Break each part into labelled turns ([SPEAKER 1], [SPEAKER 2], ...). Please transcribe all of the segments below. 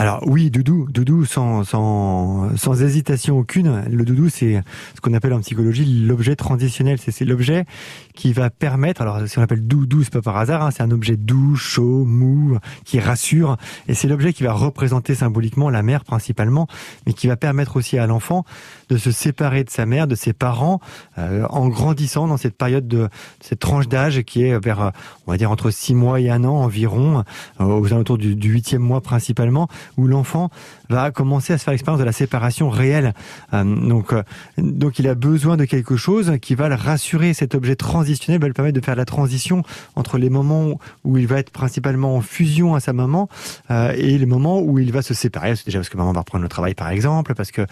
[SPEAKER 1] Alors oui, doudou, doudou sans, sans, sans hésitation aucune. Le doudou, c'est ce qu'on appelle en psychologie l'objet transitionnel. C'est l'objet qui va permettre, alors si on appelle doudou, c'est pas par hasard, hein, c'est un objet doux, chaud, mou, qui rassure. Et c'est l'objet qui va représenter symboliquement la mère principalement, mais qui va permettre aussi à l'enfant de se séparer de sa mère, de ses parents, euh, en grandissant dans cette période de cette tranche d'âge qui est vers, on va dire, entre six mois et un an environ, euh, aux alentours du huitième mois principalement, où l'enfant va commencer à se faire l'expérience de la séparation réelle. Euh, donc, euh, donc il a besoin de quelque chose qui va le rassurer. Cet objet transitionnel va lui permettre de faire la transition entre les moments où il va être principalement en fusion à sa maman euh, et les moments où il va se séparer. Déjà parce que maman va reprendre le travail par exemple, parce que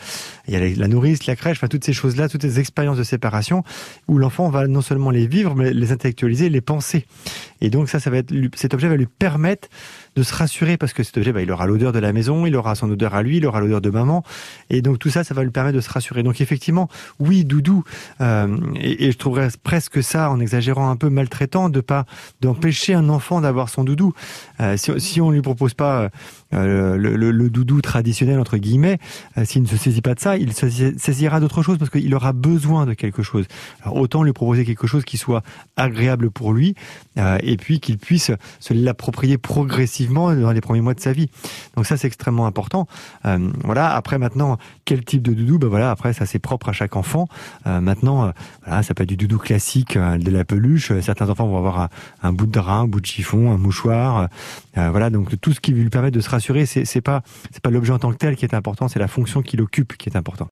[SPEAKER 1] il y a la nourrice, la crèche, toutes ces choses-là, toutes ces expériences de séparation où l'enfant va non seulement les vivre, mais les intellectualiser, les penser. Et donc ça, ça va être cet objet va lui permettre de se rassurer parce que cet objet, bah, il aura l'odeur de la maison, il aura son odeur à lui, il aura l'odeur de maman, et donc tout ça, ça va lui permettre de se rassurer. Donc effectivement, oui, doudou, euh, et, je trouverais presque ça, en exagérant un peu, maltraitant de pas d'empêcher un enfant d'avoir son doudou. Euh, si, si on lui propose pas euh, le, doudou traditionnel entre guillemets, s'il ne se saisit pas de ça, il se saisira d'autre chose parce qu'il aura besoin de quelque chose. Alors autant lui proposer quelque chose qui soit agréable pour lui, puis qu'il puisse se l'approprier progressivement dans les premiers mois de sa vie. Donc ça, c'est extrêmement important. Euh, voilà. Après, maintenant, quel type de doudou? Ben voilà. Après, ça c'est propre à chaque enfant. Euh, maintenant, euh, voilà, ça peut être du doudou classique, de la peluche. Certains enfants vont avoir un, bout de drap, un bout de chiffon, un mouchoir. voilà. Donc tout ce qui lui permet de se rassurer, c'est pas c'est pas l'objet en tant que tel qui est important, c'est la fonction qu'il occupe qui est important.